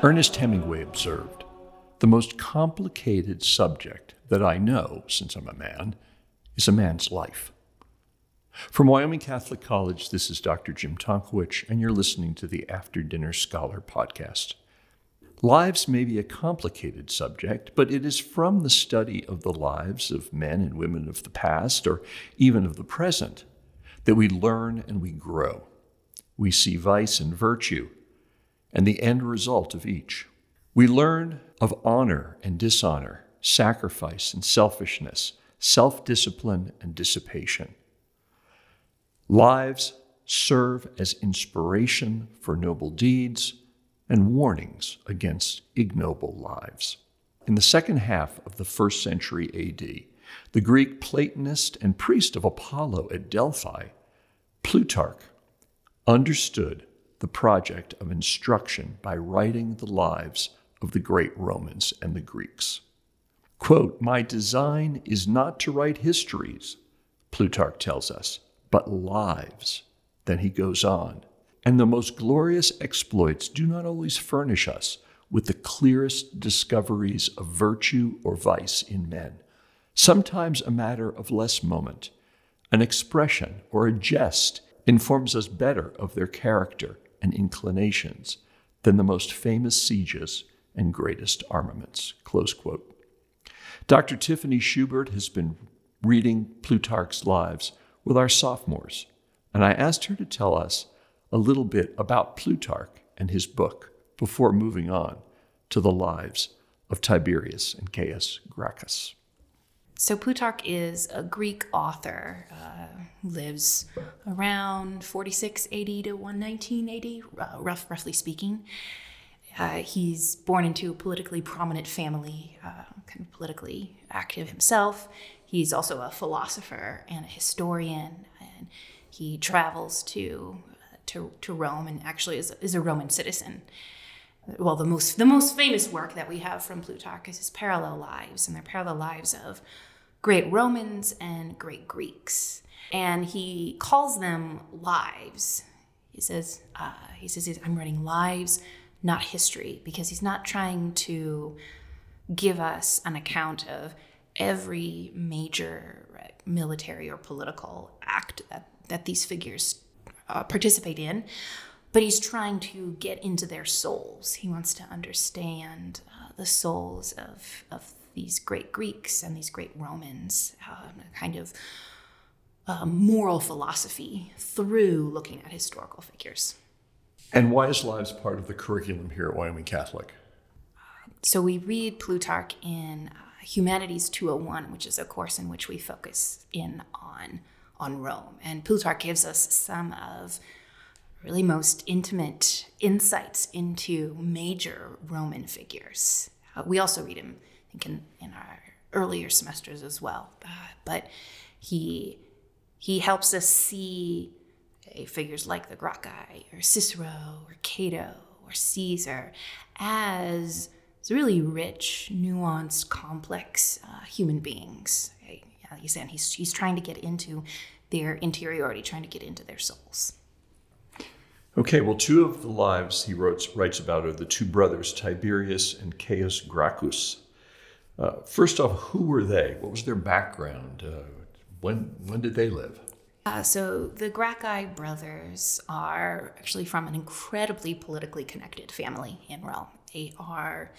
Ernest Hemingway observed The most complicated subject that I know, since I'm a man, is a man's life. From Wyoming Catholic College, this is Dr. Jim Tonkowich, and you're listening to the After Dinner Scholar podcast. Lives may be a complicated subject, but it is from the study of the lives of men and women of the past, or even of the present, that we learn and we grow. We see vice and virtue, and the end result of each. We learn of honor and dishonor, sacrifice and selfishness, self discipline and dissipation. Lives serve as inspiration for noble deeds and warnings against ignoble lives. In the second half of the first century AD, the Greek Platonist and priest of Apollo at Delphi, Plutarch, understood the project of instruction by writing the lives of the great Romans and the Greeks. Quote, My design is not to write histories, Plutarch tells us, but lives. Then he goes on, and the most glorious exploits do not always furnish us with the clearest discoveries of virtue or vice in men. Sometimes a matter of less moment, an expression or a jest informs us better of their character and inclinations than the most famous sieges and greatest armaments. Close quote. Dr. Tiffany Schubert has been reading Plutarch's Lives with our sophomores, and I asked her to tell us a little bit about Plutarch and his book before moving on to the lives of Tiberius and Gaius Gracchus. So Plutarch is a Greek author, uh, lives around 4680 to 119 AD, uh, rough, roughly speaking. Uh, he's born into a politically prominent family, uh, kind of politically active himself. He's also a philosopher and a historian, and he travels to to, to Rome and actually is, is a Roman citizen well the most the most famous work that we have from Plutarch is his parallel lives and they're parallel lives of great Romans and great Greeks. And he calls them lives. He says, uh, he says, I'm writing lives, not history, because he's not trying to give us an account of every major military or political act that, that these figures uh, participate in, but he's trying to get into their souls. He wants to understand uh, the souls of, of these great Greeks and these great Romans, uh, kind of uh, moral philosophy through looking at historical figures. And why is Lives part of the curriculum here at Wyoming Catholic? So we read Plutarch in uh, Humanities 201, which is a course in which we focus in on on Rome. And Plutarch gives us some of really most intimate insights into major Roman figures. Uh, we also read him I think in, in our earlier semesters as well. Uh, but he he helps us see uh, figures like the Gracchi or Cicero or Cato or Caesar as really rich, nuanced, complex uh, human beings. Yeah, he's saying he's he's trying to get into their interiority, trying to get into their souls. Okay, well, two of the lives he wrote, writes about are the two brothers, Tiberius and Caius Gracchus. Uh, first off, who were they? What was their background? Uh, when when did they live? Uh, so the Gracchi brothers are actually from an incredibly politically connected family in Rome. They are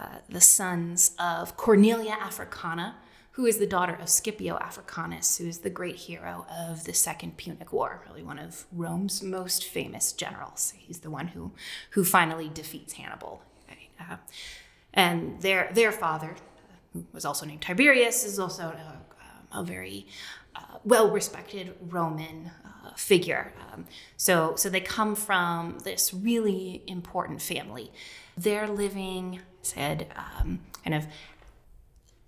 uh, the sons of Cornelia Africana, who is the daughter of Scipio Africanus, who is the great hero of the Second Punic War, really one of Rome's most famous generals. He's the one who who finally defeats Hannibal. Uh, and their their father, who was also named Tiberius, is also a, a very uh, well respected Roman uh, figure. Um, so so they come from this really important family. They're living said um, kind of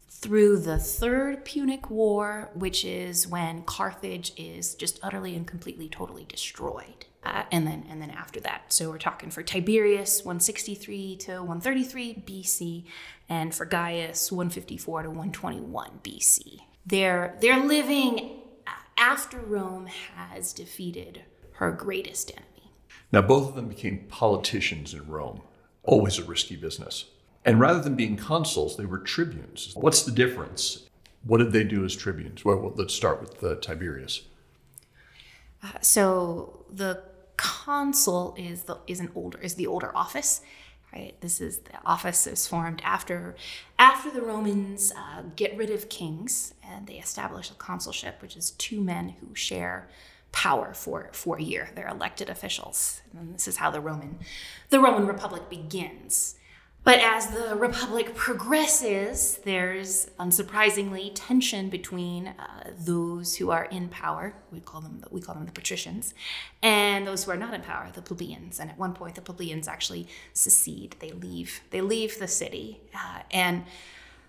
through the Third Punic War, which is when Carthage is just utterly and completely, totally destroyed. Uh, and then and then after that. So we're talking for Tiberius 163 to 133 BC, and for Gaius 154 to 121 BC. They're they're living after Rome has defeated her greatest enemy. Now both of them became politicians in Rome. Always a risky business. And rather than being consuls, they were tribunes. What's the difference? What did they do as tribunes? Well, well let's start with uh, Tiberius. Uh, so the consul is the is an older is the older office. Right. This is the office is formed after after the Romans uh, get rid of kings and they establish a consulship, which is two men who share power for for a year. They're elected officials, and this is how the Roman the Roman Republic begins. But as the Republic progresses, there's unsurprisingly tension between uh, those who are in power, we call them we call them the patricians, and those who are not in power, the plebeians. And at one point, the plebeians actually secede; they leave they leave the city, uh, and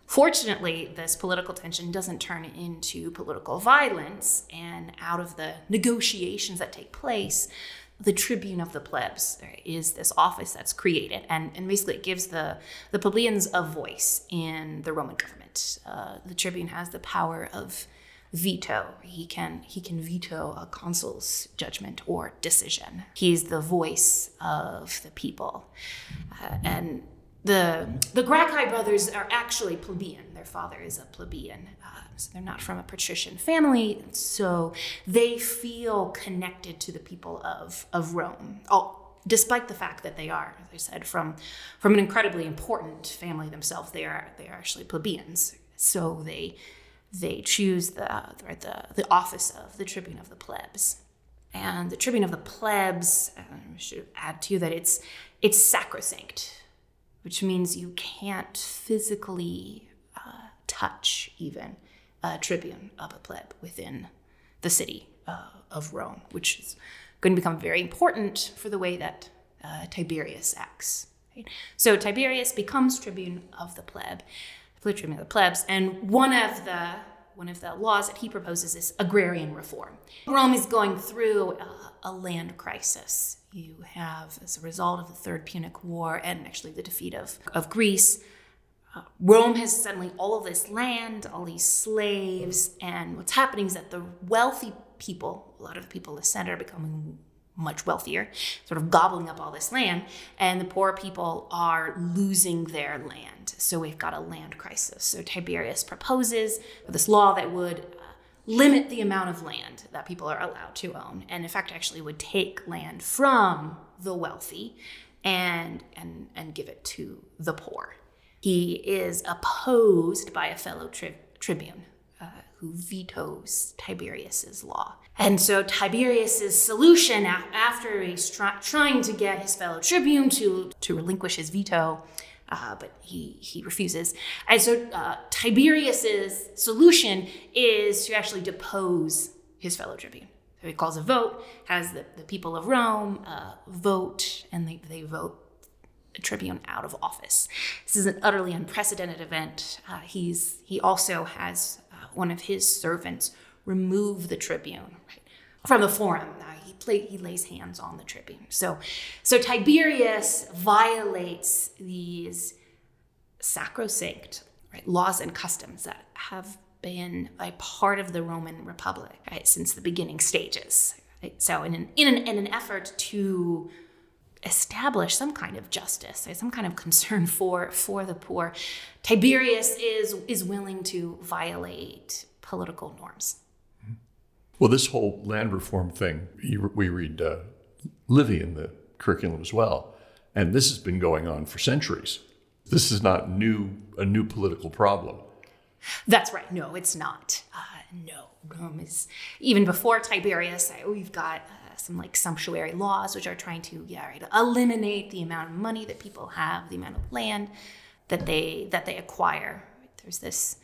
Fortunately, this political tension doesn't turn into political violence, and out of the negotiations that take place, the tribune of the plebs is this office that's created. And, and basically it gives the, the plebeians a voice in the roman government. Uh, the tribune has the power of veto. He can he can veto a consul's judgment or decision. He's the voice of the people. Uh, and the the gracchi brothers are actually plebeian father is a plebeian uh, so they're not from a patrician family, so they feel connected to the people of, of Rome. Oh, despite the fact that they are, as I said, from, from an incredibly important family themselves, they are they are actually plebeians. So they they choose the the, the office of the tribune of the plebs. And the tribune of the plebs, I should add to you that it's it's sacrosanct, which means you can't physically touch even uh, tribune of a pleb within the city uh, of Rome, which is going to become very important for the way that uh, Tiberius acts. Right? So Tiberius becomes tribune of the pleb, tribune of the plebs, and one of the one of the laws that he proposes is agrarian reform. Rome is going through a, a land crisis. You have, as a result of the Third Punic War and actually the defeat of, of Greece, Rome has suddenly all of this land, all these slaves, and what's happening is that the wealthy people, a lot of the people in the center, are becoming much wealthier, sort of gobbling up all this land, and the poor people are losing their land. So we've got a land crisis. So Tiberius proposes this law that would uh, limit the amount of land that people are allowed to own, and in fact, actually would take land from the wealthy and and and give it to the poor. He is opposed by a fellow tri- tribune uh, who vetoes Tiberius's law. And so Tiberius's solution, after he's try- trying to get his fellow tribune to, to relinquish his veto, uh, but he, he refuses. And so uh, Tiberius's solution is to actually depose his fellow tribune. So he calls a vote, has the, the people of Rome uh, vote, and they, they vote tribune out of office. This is an utterly unprecedented event. Uh, he's he also has uh, one of his servants remove the tribune right, from the forum. Uh, he play, he lays hands on the tribune. So so Tiberius violates these sacrosanct right, laws and customs that have been a part of the Roman Republic right, since the beginning stages. Right? So in an, in an in an effort to establish some kind of justice, some kind of concern for for the poor. Tiberius is is willing to violate political norms. Well, this whole land reform thing, we read uh, Livy in the curriculum as well, and this has been going on for centuries. This is not new a new political problem. That's right. No, it's not. Uh, no, Rome is even before Tiberius. We've got some like sumptuary laws, which are trying to yeah right, eliminate the amount of money that people have, the amount of land that they that they acquire. There's this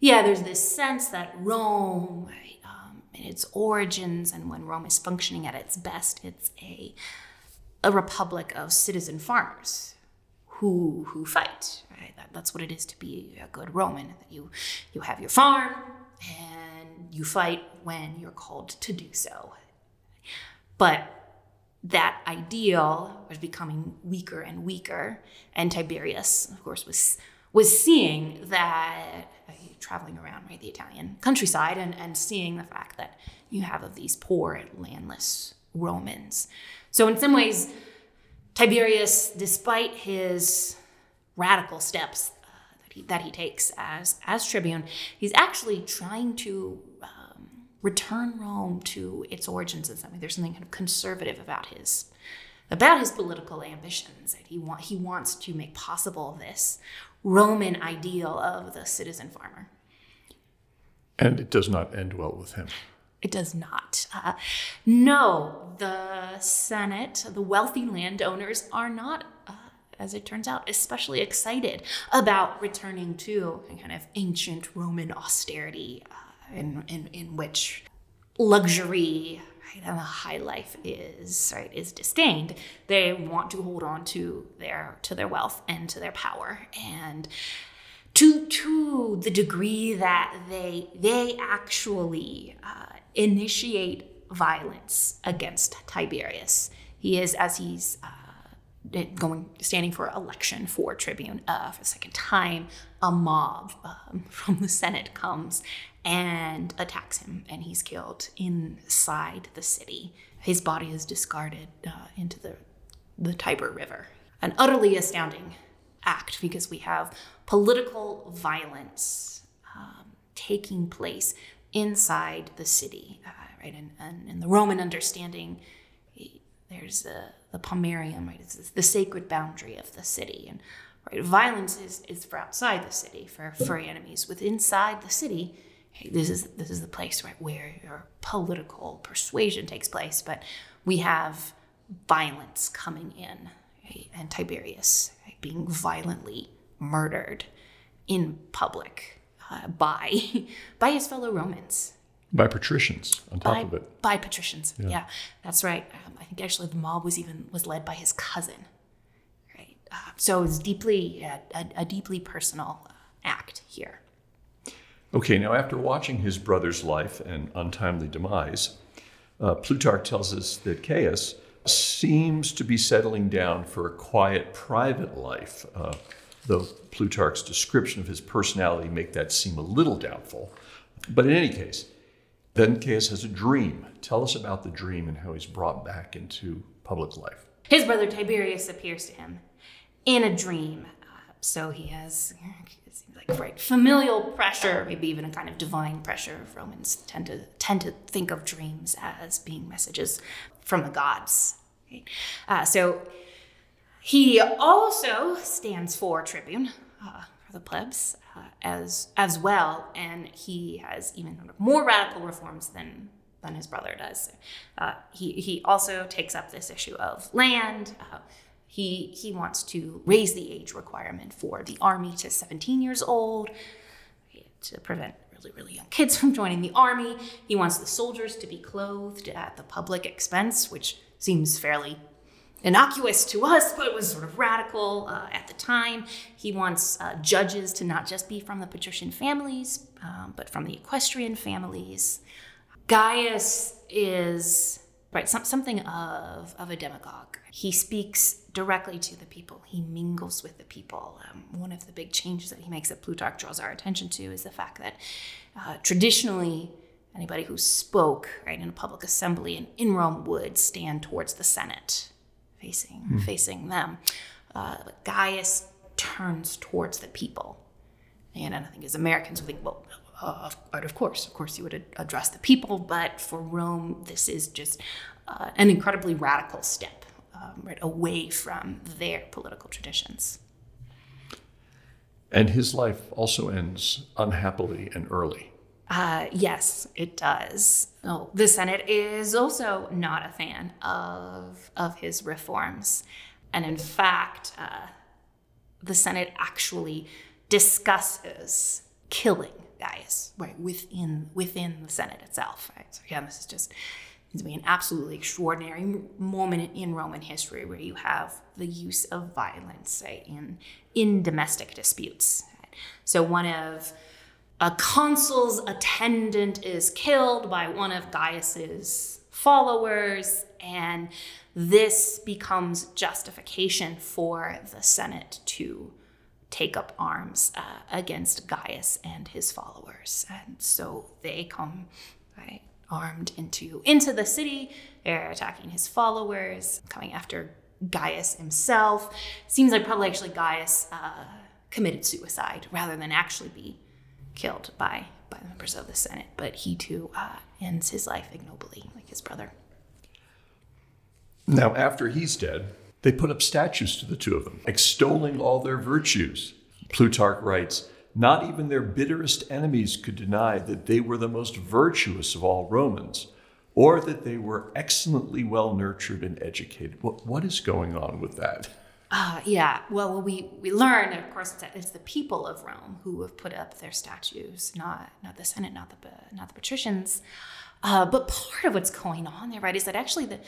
yeah, there's this sense that Rome, right, um, in its origins, and when Rome is functioning at its best, it's a a republic of citizen farmers who who fight. Right, that, that's what it is to be a good Roman. That you you have your farm and you fight when you're called to do so. But that ideal was becoming weaker and weaker. And Tiberius, of course, was was seeing that traveling around right the Italian countryside and, and seeing the fact that you have of these poor landless Romans. So in some ways, Tiberius, despite his radical steps uh, that, he, that he takes as, as tribune, he's actually trying to return Rome to its origins in something. There's something kind of conservative about his about his political ambitions. that He, want, he wants to make possible this Roman ideal of the citizen farmer. And it does not end well with him. It does not. Uh, no, the Senate, the wealthy landowners, are not, uh, as it turns out, especially excited about returning to a kind of ancient Roman austerity uh, in, in, in which luxury right, and the high life is right is disdained. They want to hold on to their to their wealth and to their power and to to the degree that they they actually uh, initiate violence against Tiberius. He is as he's uh, going standing for election for tribune uh, for the second time. A mob um, from the Senate comes and attacks him, and he's killed inside the city. His body is discarded uh, into the, the Tiber River. An utterly astounding act because we have political violence um, taking place inside the city, uh, right? And, and in the Roman understanding, there's the, the pomerium, right? It's the sacred boundary of the city. And right, violence is, is for outside the city, for, for enemies. With inside the city, this is this is the place right where your political persuasion takes place but we have violence coming in right? and tiberius right, being violently murdered in public uh, by by his fellow romans by patricians on top by, of it. by patricians yeah, yeah that's right. Um, i think actually the mob was even was led by his cousin right? Uh, so it's deeply a, a, deeply personal uh, act here. Okay, now after watching his brother's life and untimely demise, uh, Plutarch tells us that Caius seems to be settling down for a quiet private life, uh, though Plutarch's description of his personality make that seem a little doubtful. But in any case, then Caius has a dream. Tell us about the dream and how he's brought back into public life. His brother Tiberius appears to him in a dream. Uh, so he has like right familial pressure, maybe even a kind of divine pressure. Romans tend to tend to think of dreams as being messages from the gods. Right? Uh, so he also stands for tribune uh, for the plebs uh, as as well, and he has even more radical reforms than than his brother does. Uh, he he also takes up this issue of land uh, he, he wants to raise the age requirement for the army to 17 years old to prevent really, really young kids from joining the army. He wants the soldiers to be clothed at the public expense, which seems fairly innocuous to us, but was sort of radical uh, at the time. He wants uh, judges to not just be from the patrician families, um, but from the equestrian families. Gaius is right some, something of, of a demagogue. He speaks directly to the people. He mingles with the people. Um, one of the big changes that he makes that Plutarch draws our attention to is the fact that uh, traditionally, anybody who spoke right in a public assembly in, in Rome would stand towards the Senate, facing mm. facing them. Uh, Gaius turns towards the people, and I think as Americans we think, well, uh, of course, of course, you would address the people, but for Rome, this is just uh, an incredibly radical step um, right away from their political traditions. And his life also ends unhappily and early. Uh, yes, it does. Oh, the Senate is also not a fan of of his reforms, and in fact, uh, the Senate actually discusses killing Gaius right within within the Senate itself. Right. So again, this is just be an absolutely extraordinary moment in Roman history where you have the use of violence right, in, in domestic disputes. So one of a consul's attendant is killed by one of Gaius's followers, and this becomes justification for the Senate to take up arms uh, against Gaius and his followers. And so they come armed into into the city. They're attacking his followers, coming after Gaius himself. Seems like probably actually Gaius uh, committed suicide rather than actually be killed by by members of the Senate. But he too uh, ends his life ignobly, like his brother. Now, after he's dead, they put up statues to the two of them, extolling all their virtues. Plutarch writes, Not even their bitterest enemies could deny that they were the most virtuous of all Romans, or that they were excellently well nurtured and educated. What, what is going on with that? Uh, yeah, well, we, we learn, of course, that it's the people of Rome who have put up their statues, not not the Senate, not the not the patricians. Uh, but part of what's going on there, right, is that actually the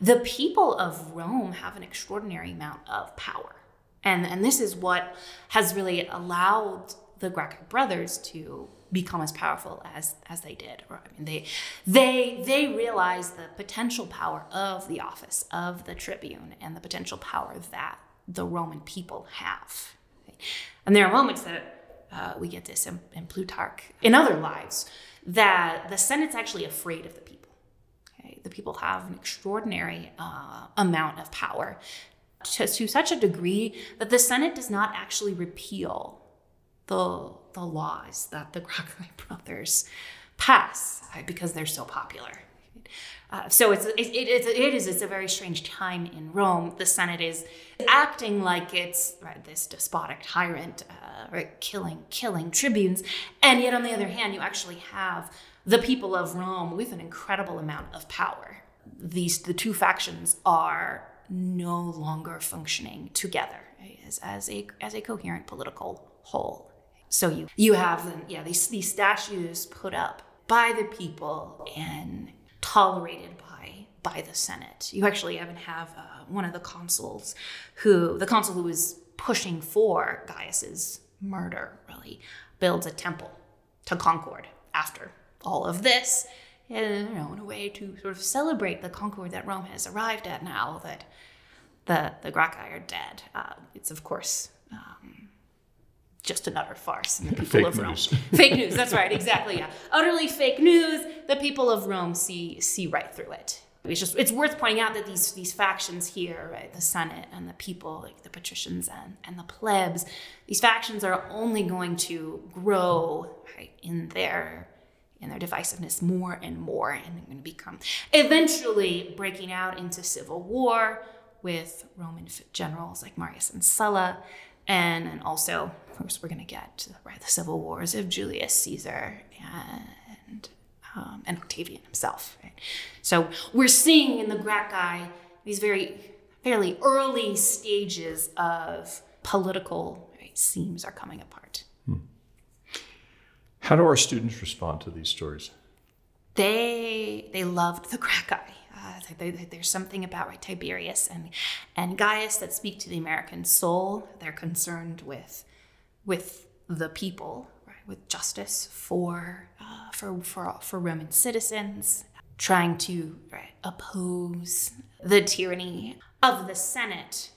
the people of Rome have an extraordinary amount of power. And, and this is what has really allowed the Gracchi brothers to become as powerful as, as they did. I mean, they, they, they realized the potential power of the office of the tribune and the potential power that the Roman people have. And there are moments that uh, we get this in, in Plutarch, in other lives, that the Senate's actually afraid of the people the people have an extraordinary uh, amount of power to, to such a degree that the Senate does not actually repeal the, the laws that the Gracchi brothers pass right, because they're so popular. Uh, so it's, it, it, it is it's a very strange time in Rome. The Senate is acting like it's right, this despotic tyrant, uh, right, killing killing tribunes, and yet on the other hand, you actually have the people of Rome with an incredible amount of power. These the two factions are no longer functioning together as, as a as a coherent political whole. So you you have yeah these these statues put up by the people and tolerated by by the Senate. You actually even have uh, one of the consuls who the consul who was pushing for Gaius's murder really builds a temple to Concord after all of this, you know, in a way to sort of celebrate the concord that Rome has arrived at now that the the Gracchi are dead. Uh, it's of course um, just another farce. the people fake of Rome, news. fake news. That's right, exactly. Yeah, utterly fake news. The people of Rome see see right through it. It's just it's worth pointing out that these these factions here, right, the Senate and the people, like the patricians and, and the plebs, these factions are only going to grow right, in their and their divisiveness more and more and they're going to become eventually breaking out into civil war with Roman generals like Marius and Sulla. And, and also, of course, we're going to get right, the civil wars of Julius Caesar and, um, and Octavian himself. Right? So we're seeing in the Gracchi these very fairly early stages of political right, seams are coming apart. How do our students respond to these stories? They they loved the Gracchi. Uh, they, they, there's something about right, Tiberius and and Gaius that speak to the American soul. They're concerned with with the people, right, with justice for uh, for for for Roman citizens, trying to right, oppose the tyranny of the Senate.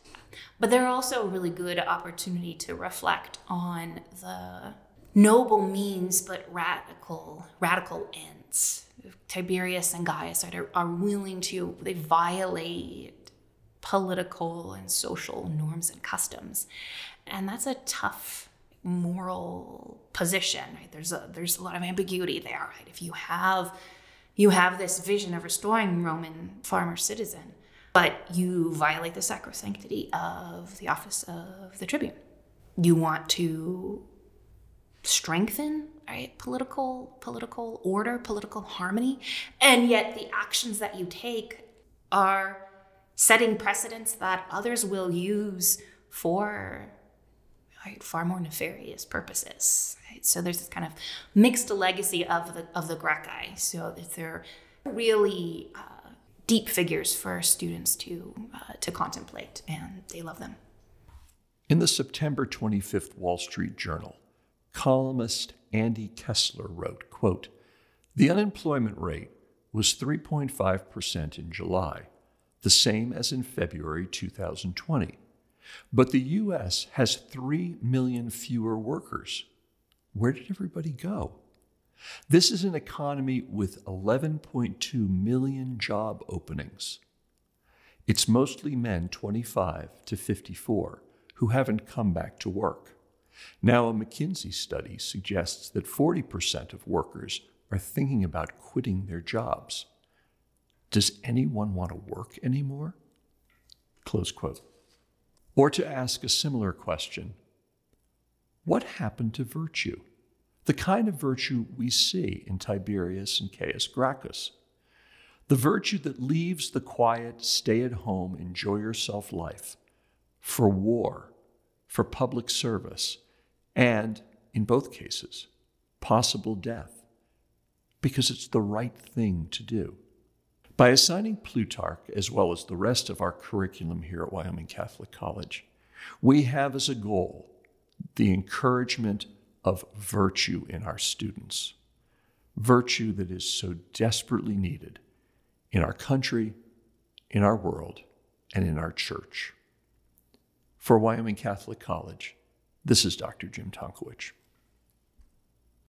But they're also a really good opportunity to reflect on the noble means but radical radical ends. Tiberius and Gaius are, are willing to they violate political and social norms and customs, and that's a tough moral position. Right? There's a there's a lot of ambiguity there. Right? If you have you have this vision of restoring Roman farmer citizen, but you violate the sacrosanctity of the office of the tribune. You want to strengthen right political political order political harmony and yet the actions that you take are setting precedents that others will use for right, far more nefarious purposes right? so there's this kind of mixed legacy of the of the Gracchi so they're really uh, deep figures for students to uh, to contemplate and they love them in the September 25th Wall Street Journal columnist Andy Kessler wrote, quote, The unemployment rate was 3.5% in July, the same as in February 2020. But the U.S. has 3 million fewer workers. Where did everybody go? This is an economy with 11.2 million job openings. It's mostly men 25 to 54 who haven't come back to work. Now, a McKinsey study suggests that 40% of workers are thinking about quitting their jobs. Does anyone want to work anymore? Close quote. Or to ask a similar question What happened to virtue? The kind of virtue we see in Tiberius and Caius Gracchus. The virtue that leaves the quiet, stay at home, enjoy yourself life for war, for public service, and, in both cases, possible death, because it's the right thing to do. By assigning Plutarch, as well as the rest of our curriculum here at Wyoming Catholic College, we have as a goal the encouragement of virtue in our students, virtue that is so desperately needed in our country, in our world, and in our church. For Wyoming Catholic College, this is Dr. Jim Tonkowich.